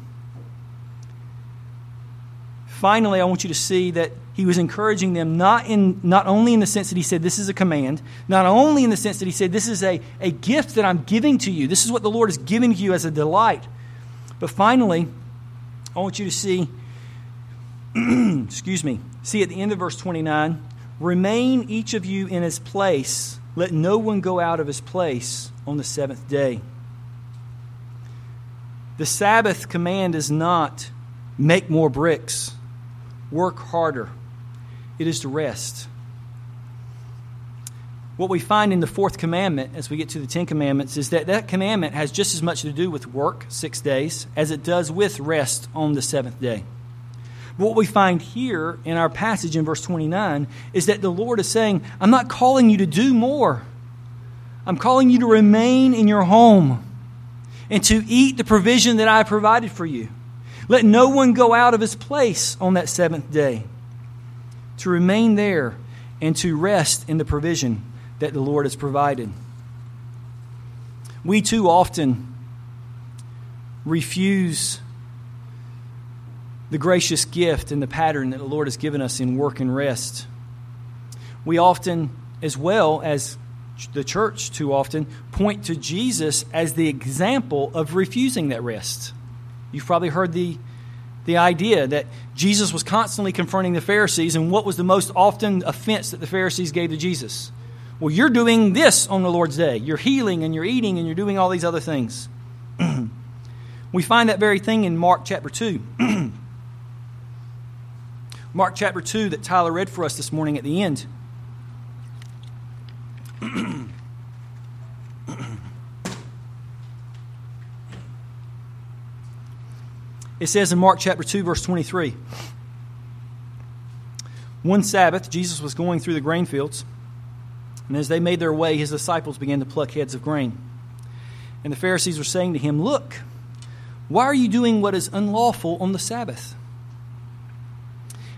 Finally, I want you to see that he was encouraging them not, in, not only in the sense that he said, This is a command, not only in the sense that he said, This is a, a gift that I'm giving to you. This is what the Lord is giving to you as a delight. But finally, I want you to see, [CLEARS THROAT] excuse me, see at the end of verse 29 remain each of you in his place. Let no one go out of his place on the seventh day. The Sabbath command is not make more bricks, work harder it is to rest. What we find in the fourth commandment, as we get to the Ten Commandments, is that that commandment has just as much to do with work, six days, as it does with rest on the seventh day. What we find here in our passage in verse 29 is that the Lord is saying, I'm not calling you to do more. I'm calling you to remain in your home and to eat the provision that I provided for you. Let no one go out of his place on that seventh day to remain there and to rest in the provision that the Lord has provided. We too often refuse the gracious gift and the pattern that the Lord has given us in work and rest. We often, as well as the church too often, point to Jesus as the example of refusing that rest. You've probably heard the the idea that Jesus was constantly confronting the Pharisees, and what was the most often offense that the Pharisees gave to Jesus? Well, you're doing this on the Lord's day. You're healing and you're eating and you're doing all these other things. [CLEARS THROAT] we find that very thing in Mark chapter 2. [CLEARS THROAT] Mark chapter 2 that Tyler read for us this morning at the end. [CLEARS THROAT] It says in Mark chapter 2, verse 23 One Sabbath, Jesus was going through the grain fields, and as they made their way, his disciples began to pluck heads of grain. And the Pharisees were saying to him, Look, why are you doing what is unlawful on the Sabbath?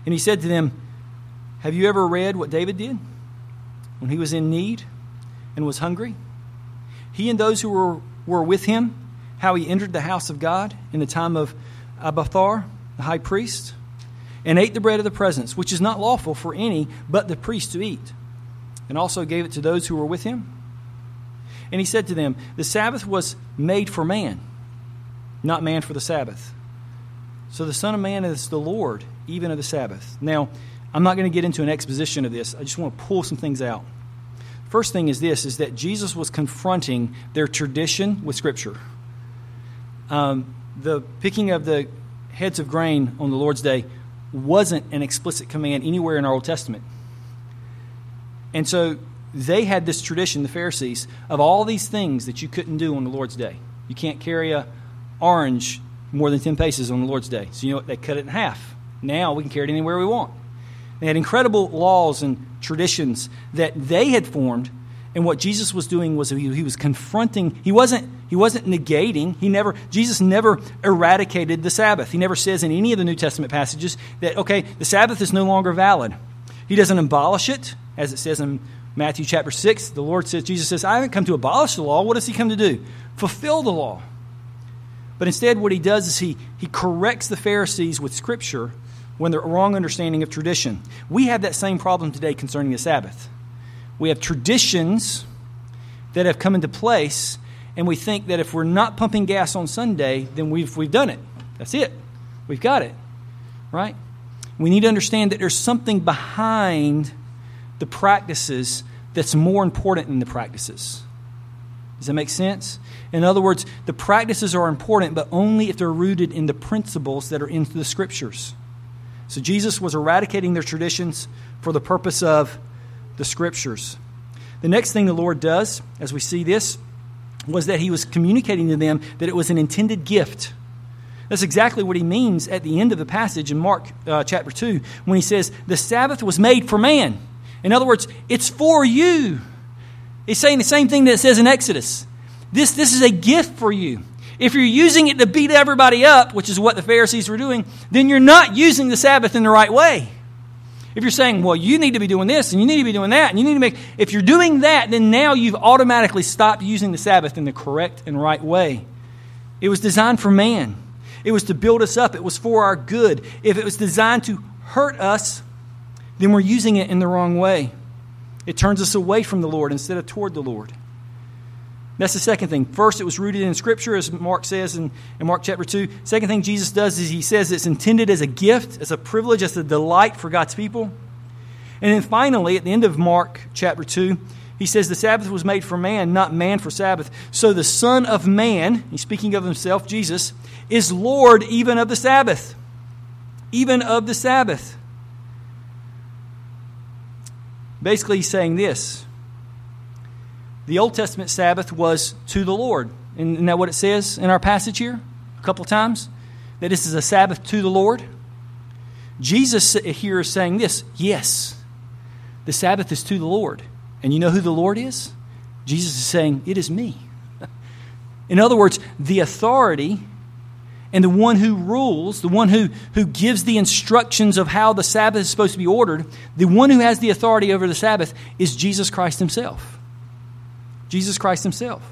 And he said to them, Have you ever read what David did when he was in need and was hungry? He and those who were, were with him, how he entered the house of God in the time of Abiathar, the high priest, and ate the bread of the presence, which is not lawful for any but the priest to eat, and also gave it to those who were with him. And he said to them, The Sabbath was made for man, not man for the Sabbath. So the Son of Man is the Lord, even of the Sabbath. Now, I'm not going to get into an exposition of this. I just want to pull some things out. First thing is this is that Jesus was confronting their tradition with Scripture. Um, the picking of the heads of grain on the Lord's day wasn't an explicit command anywhere in our Old Testament. And so they had this tradition, the Pharisees, of all these things that you couldn't do on the Lord's day. You can't carry a orange more than 10 paces on the Lord's day. So you know what? They cut it in half. Now we can carry it anywhere we want. They had incredible laws and traditions that they had formed and what Jesus was doing was he, he was confronting, he wasn't, he wasn't negating, he never, Jesus never eradicated the Sabbath. He never says in any of the New Testament passages that, okay, the Sabbath is no longer valid. He doesn't abolish it, as it says in Matthew chapter 6. The Lord says, Jesus says, I haven't come to abolish the law. What does he come to do? Fulfill the law. But instead, what he does is he, he corrects the Pharisees with Scripture when they're wrong understanding of tradition. We have that same problem today concerning the Sabbath. We have traditions that have come into place, and we think that if we're not pumping gas on Sunday, then we've, we've done it. That's it. We've got it. Right? We need to understand that there's something behind the practices that's more important than the practices. Does that make sense? In other words, the practices are important, but only if they're rooted in the principles that are in the scriptures. So Jesus was eradicating their traditions for the purpose of the scriptures. The next thing the Lord does, as we see this, was that he was communicating to them that it was an intended gift. That's exactly what he means at the end of the passage in Mark uh, chapter 2 when he says, The Sabbath was made for man. In other words, it's for you. He's saying the same thing that it says in Exodus. This, this is a gift for you. If you're using it to beat everybody up, which is what the Pharisees were doing, then you're not using the Sabbath in the right way. If you're saying, well, you need to be doing this and you need to be doing that, and you need to make, if you're doing that, then now you've automatically stopped using the Sabbath in the correct and right way. It was designed for man, it was to build us up, it was for our good. If it was designed to hurt us, then we're using it in the wrong way. It turns us away from the Lord instead of toward the Lord. That's the second thing. First, it was rooted in Scripture, as Mark says in, in Mark chapter 2. Second thing Jesus does is he says it's intended as a gift, as a privilege, as a delight for God's people. And then finally, at the end of Mark chapter 2, he says the Sabbath was made for man, not man for Sabbath. So the Son of Man, he's speaking of himself, Jesus, is Lord even of the Sabbath. Even of the Sabbath. Basically, he's saying this the Old Testament Sabbath was to the Lord. Isn't that what it says in our passage here a couple times? That this is a Sabbath to the Lord? Jesus here is saying this yes, the Sabbath is to the Lord. And you know who the Lord is? Jesus is saying, It is me. [LAUGHS] In other words, the authority and the one who rules, the one who, who gives the instructions of how the Sabbath is supposed to be ordered, the one who has the authority over the Sabbath is Jesus Christ Himself. Jesus Christ Himself.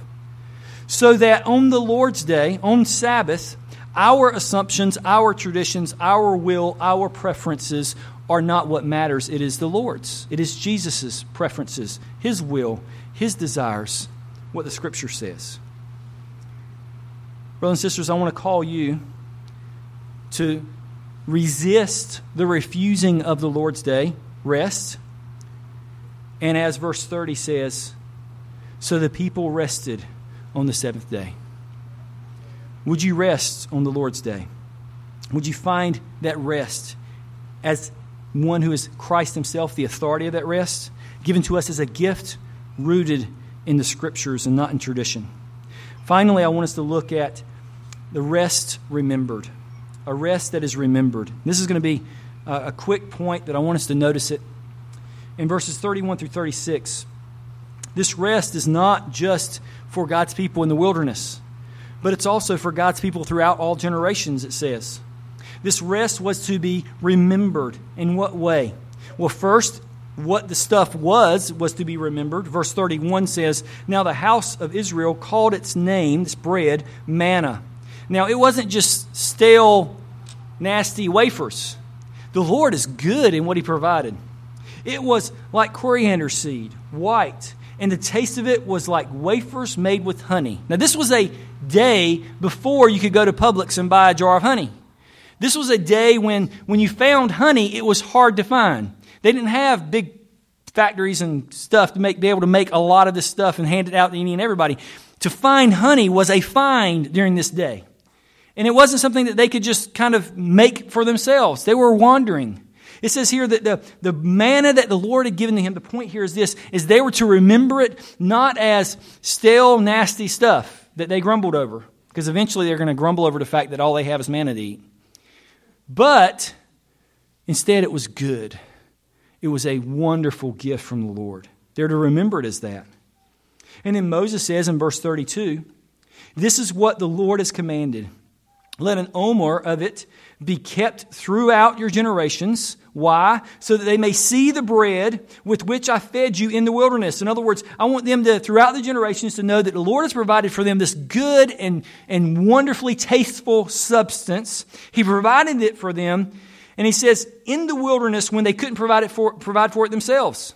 So that on the Lord's Day, on Sabbath, our assumptions, our traditions, our will, our preferences are not what matters. It is the Lord's. It is Jesus' preferences, His will, His desires, what the Scripture says. Brothers and sisters, I want to call you to resist the refusing of the Lord's day, rest. And as verse 30 says, so the people rested on the seventh day. Would you rest on the Lord's day? Would you find that rest as one who is Christ Himself, the authority of that rest, given to us as a gift rooted in the Scriptures and not in tradition. Finally, I want us to look at the rest remembered, a rest that is remembered. This is going to be a quick point that I want us to notice it. In verses 31 through 36, this rest is not just for God's people in the wilderness, but it's also for God's people throughout all generations, it says. This rest was to be remembered. In what way? Well, first, what the stuff was was to be remembered. Verse 31 says, Now the house of Israel called its name, this bread, manna. Now, it wasn't just stale, nasty wafers. The Lord is good in what He provided. It was like coriander seed, white, and the taste of it was like wafers made with honey. Now, this was a day before you could go to Publix and buy a jar of honey. This was a day when, when you found honey, it was hard to find. They didn't have big factories and stuff to make, be able to make a lot of this stuff and hand it out to any and everybody. To find honey was a find during this day. And it wasn't something that they could just kind of make for themselves. They were wandering. It says here that the, the manna that the Lord had given to him, the point here is this, is they were to remember it not as stale, nasty stuff that they grumbled over. Because eventually they're going to grumble over the fact that all they have is manna to eat. But instead, it was good. It was a wonderful gift from the Lord. They're to remember it as that. And then Moses says in verse 32 This is what the Lord has commanded. Let an omer of it be kept throughout your generations. Why? So that they may see the bread with which I fed you in the wilderness. In other words, I want them to, throughout the generations, to know that the Lord has provided for them this good and, and wonderfully tasteful substance. He provided it for them. And he says, in the wilderness, when they couldn't provide, it for, provide for it themselves.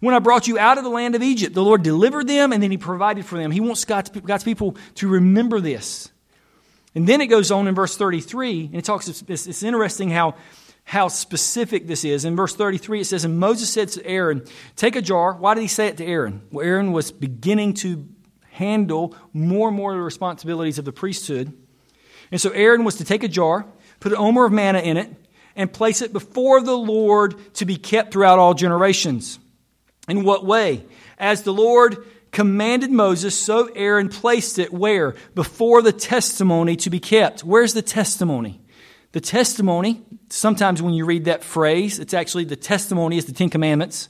When I brought you out of the land of Egypt, the Lord delivered them and then he provided for them. He wants God's, God's people to remember this. And then it goes on in verse 33, and it talks, it's, it's interesting how, how specific this is. In verse 33, it says, And Moses said to Aaron, Take a jar. Why did he say it to Aaron? Well, Aaron was beginning to handle more and more of the responsibilities of the priesthood. And so Aaron was to take a jar, put an omer of manna in it, and place it before the Lord to be kept throughout all generations. In what way? As the Lord commanded Moses, so Aaron placed it where? Before the testimony to be kept. Where's the testimony? The testimony, sometimes when you read that phrase, it's actually the testimony is the Ten Commandments.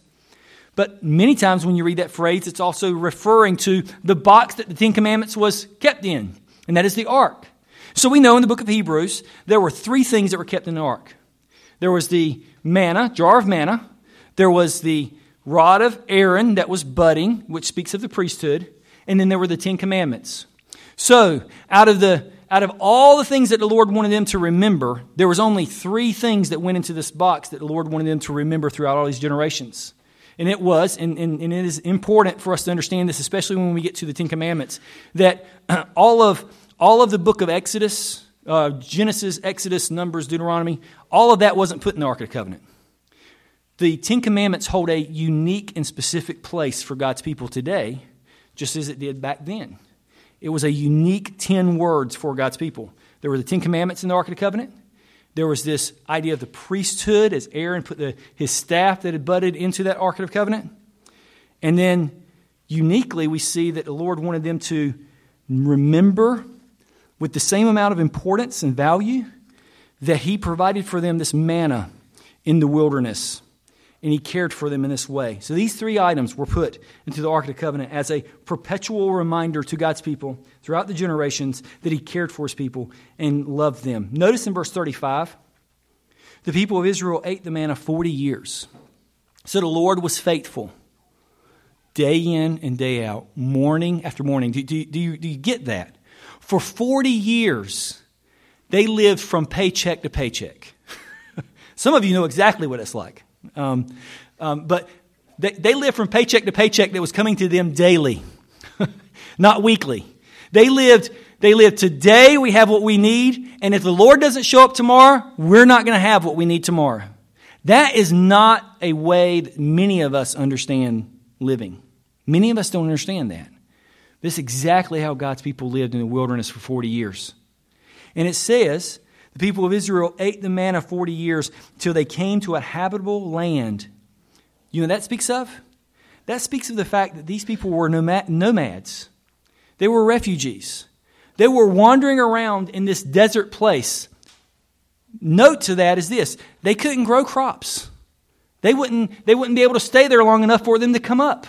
But many times when you read that phrase, it's also referring to the box that the Ten Commandments was kept in, and that is the ark. So we know in the book of Hebrews, there were three things that were kept in the ark. There was the manna, jar of manna. There was the rod of Aaron that was budding, which speaks of the priesthood, and then there were the Ten Commandments. So, out of the out of all the things that the Lord wanted them to remember, there was only three things that went into this box that the Lord wanted them to remember throughout all these generations. And it was, and, and, and it is important for us to understand this, especially when we get to the Ten Commandments, that [CLEARS THROAT] all of, all of the book of Exodus, uh, Genesis, Exodus, Numbers, Deuteronomy, all of that wasn't put in the Ark of the Covenant. The Ten Commandments hold a unique and specific place for God's people today, just as it did back then. It was a unique 10 words for God's people. There were the Ten Commandments in the Ark of the Covenant. There was this idea of the priesthood as Aaron put the, his staff that had budded into that Ark of the Covenant. And then uniquely, we see that the Lord wanted them to remember with the same amount of importance and value that He provided for them this manna in the wilderness and he cared for them in this way. So these three items were put into the Ark of the Covenant as a perpetual reminder to God's people throughout the generations that he cared for his people and loved them. Notice in verse 35, the people of Israel ate the manna 40 years. So the Lord was faithful day in and day out, morning after morning. Do, do, do, you, do you get that? For 40 years, they lived from paycheck to paycheck. [LAUGHS] Some of you know exactly what it's like. Um, um, but they, they lived from paycheck to paycheck that was coming to them daily, [LAUGHS] not weekly. They lived, they lived today, we have what we need, and if the Lord doesn't show up tomorrow, we're not going to have what we need tomorrow. That is not a way that many of us understand living. Many of us don't understand that. This is exactly how God's people lived in the wilderness for 40 years. And it says the people of Israel ate the manna 40 years till they came to a habitable land. You know that speaks of? That speaks of the fact that these people were nomads. They were refugees. They were wandering around in this desert place. Note to that is this they couldn't grow crops. They wouldn't, they wouldn't be able to stay there long enough for them to come up.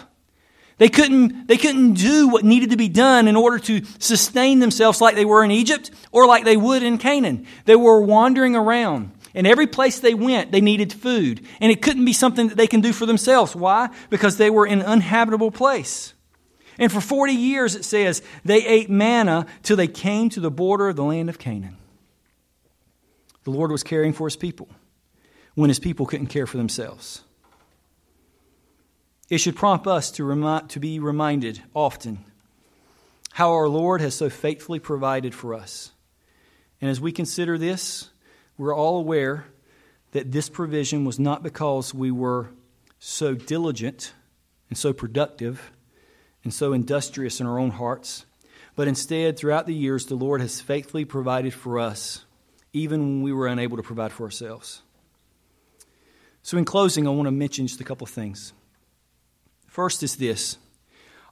They couldn't, they couldn't do what needed to be done in order to sustain themselves like they were in Egypt or like they would in Canaan. They were wandering around. And every place they went, they needed food. And it couldn't be something that they can do for themselves. Why? Because they were in an uninhabitable place. And for 40 years, it says, they ate manna till they came to the border of the land of Canaan. The Lord was caring for his people when his people couldn't care for themselves. It should prompt us to, to be reminded often how our Lord has so faithfully provided for us. And as we consider this, we're all aware that this provision was not because we were so diligent and so productive and so industrious in our own hearts, but instead, throughout the years, the Lord has faithfully provided for us, even when we were unable to provide for ourselves. So, in closing, I want to mention just a couple of things. First is this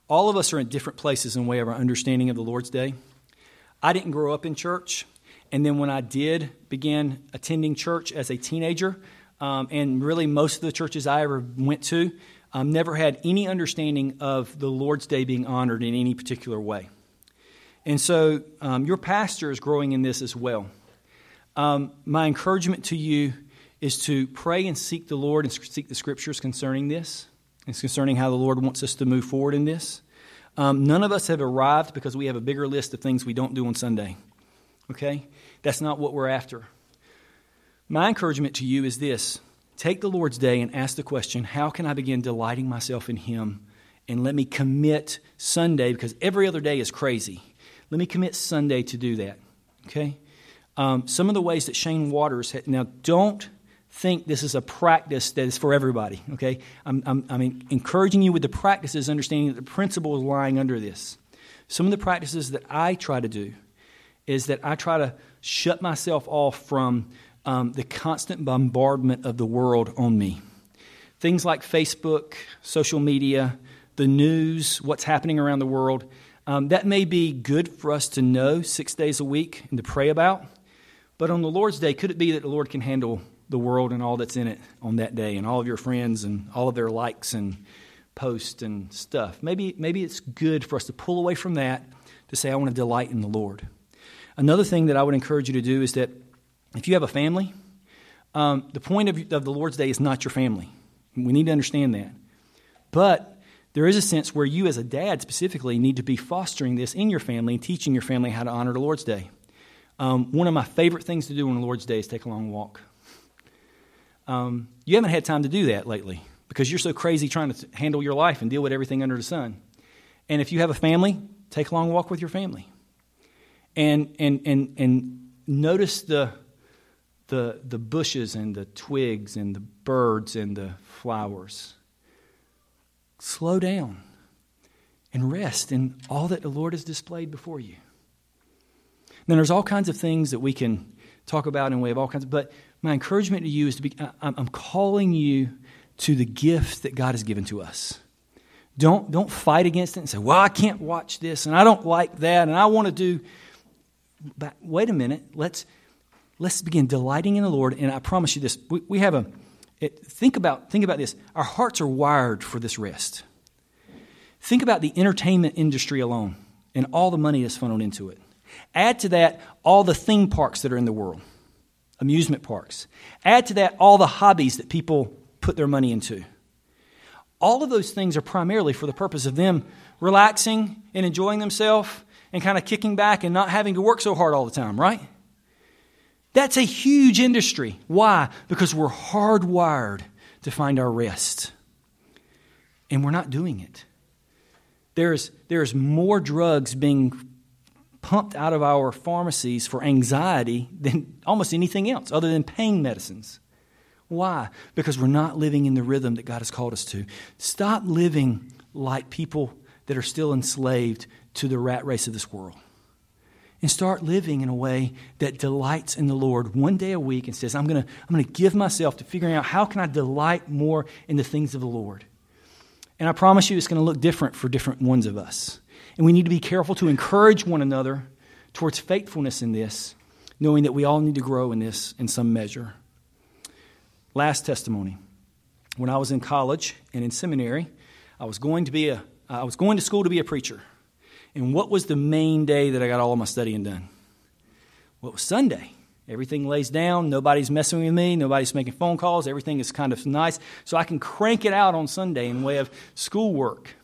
all of us are in different places in way of our understanding of the Lord's Day. I didn't grow up in church, and then when I did begin attending church as a teenager, um, and really most of the churches I ever went to, um, never had any understanding of the Lord's Day being honored in any particular way. And so um, your pastor is growing in this as well. Um, my encouragement to you is to pray and seek the Lord and seek the scriptures concerning this. It's concerning how the Lord wants us to move forward in this. Um, none of us have arrived because we have a bigger list of things we don't do on Sunday. Okay? That's not what we're after. My encouragement to you is this take the Lord's day and ask the question how can I begin delighting myself in Him? And let me commit Sunday, because every other day is crazy. Let me commit Sunday to do that. Okay? Um, some of the ways that Shane Waters, had, now don't think this is a practice that is for everybody, okay? I'm, I'm, I'm encouraging you with the practices, understanding that the principle is lying under this. Some of the practices that I try to do is that I try to shut myself off from um, the constant bombardment of the world on me. Things like Facebook, social media, the news, what's happening around the world. Um, that may be good for us to know six days a week and to pray about. But on the Lord's Day, could it be that the Lord can handle the world and all that's in it on that day and all of your friends and all of their likes and posts and stuff. Maybe, maybe it's good for us to pull away from that to say, I want to delight in the Lord. Another thing that I would encourage you to do is that if you have a family, um, the point of, of the Lord's Day is not your family. We need to understand that. But there is a sense where you, as a dad specifically, need to be fostering this in your family and teaching your family how to honor the Lord's Day. Um, one of my favorite things to do on the Lord's Day is take a long walk. Um, you haven't had time to do that lately because you're so crazy trying to handle your life and deal with everything under the sun. And if you have a family, take a long walk with your family. And, and, and, and notice the, the, the bushes and the twigs and the birds and the flowers. Slow down and rest in all that the Lord has displayed before you. Then there's all kinds of things that we can talk about and we have all kinds of, but my encouragement to you is to be, I'm calling you to the gift that God has given to us. Don't, don't fight against it and say, well, I can't watch this and I don't like that and I want to do. But wait a minute. Let's, let's begin delighting in the Lord. And I promise you this we, we have a, it, think, about, think about this. Our hearts are wired for this rest. Think about the entertainment industry alone and all the money that's funneled into it. Add to that all the theme parks that are in the world, amusement parks. Add to that all the hobbies that people put their money into. All of those things are primarily for the purpose of them relaxing and enjoying themselves and kind of kicking back and not having to work so hard all the time, right? That's a huge industry. Why? Because we're hardwired to find our rest. And we're not doing it. There's, there's more drugs being pumped out of our pharmacies for anxiety than almost anything else, other than pain medicines. Why? Because we're not living in the rhythm that God has called us to. Stop living like people that are still enslaved to the rat race of this world. And start living in a way that delights in the Lord one day a week and says, I'm going to I'm going to give myself to figuring out how can I delight more in the things of the Lord. And I promise you, it's going to look different for different ones of us. And we need to be careful to encourage one another towards faithfulness in this, knowing that we all need to grow in this in some measure. Last testimony. When I was in college and in seminary, I was going to be a I was going to school to be a preacher. And what was the main day that I got all of my studying done? Well, it was Sunday. Everything lays down. Nobody's messing with me. Nobody's making phone calls. Everything is kind of nice. So I can crank it out on Sunday in way of schoolwork.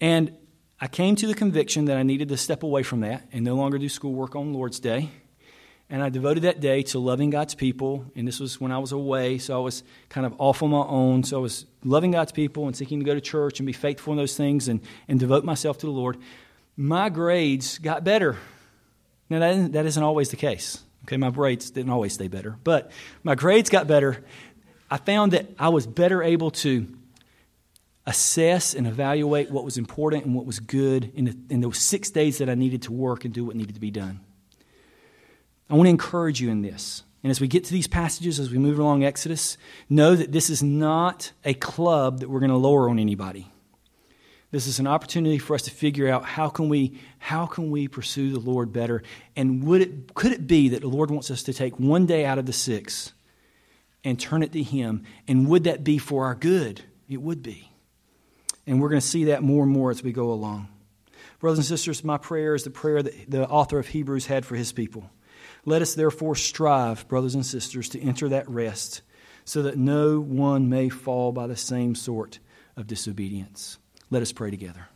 And I came to the conviction that I needed to step away from that and no longer do schoolwork on Lord's Day. And I devoted that day to loving God's people. And this was when I was away, so I was kind of off on my own. So I was loving God's people and seeking to go to church and be faithful in those things and, and devote myself to the Lord. My grades got better. Now, that that isn't always the case. Okay, my grades didn't always stay better, but my grades got better. I found that I was better able to assess and evaluate what was important and what was good in, the, in those six days that I needed to work and do what needed to be done. I want to encourage you in this. And as we get to these passages, as we move along Exodus, know that this is not a club that we're going to lower on anybody. This is an opportunity for us to figure out how can we how can we pursue the Lord better, and would it could it be that the Lord wants us to take one day out of the six and turn it to Him, and would that be for our good? It would be, and we're going to see that more and more as we go along. Brothers and sisters, my prayer is the prayer that the author of Hebrews had for his people. Let us therefore strive, brothers and sisters, to enter that rest, so that no one may fall by the same sort of disobedience. Let us pray together.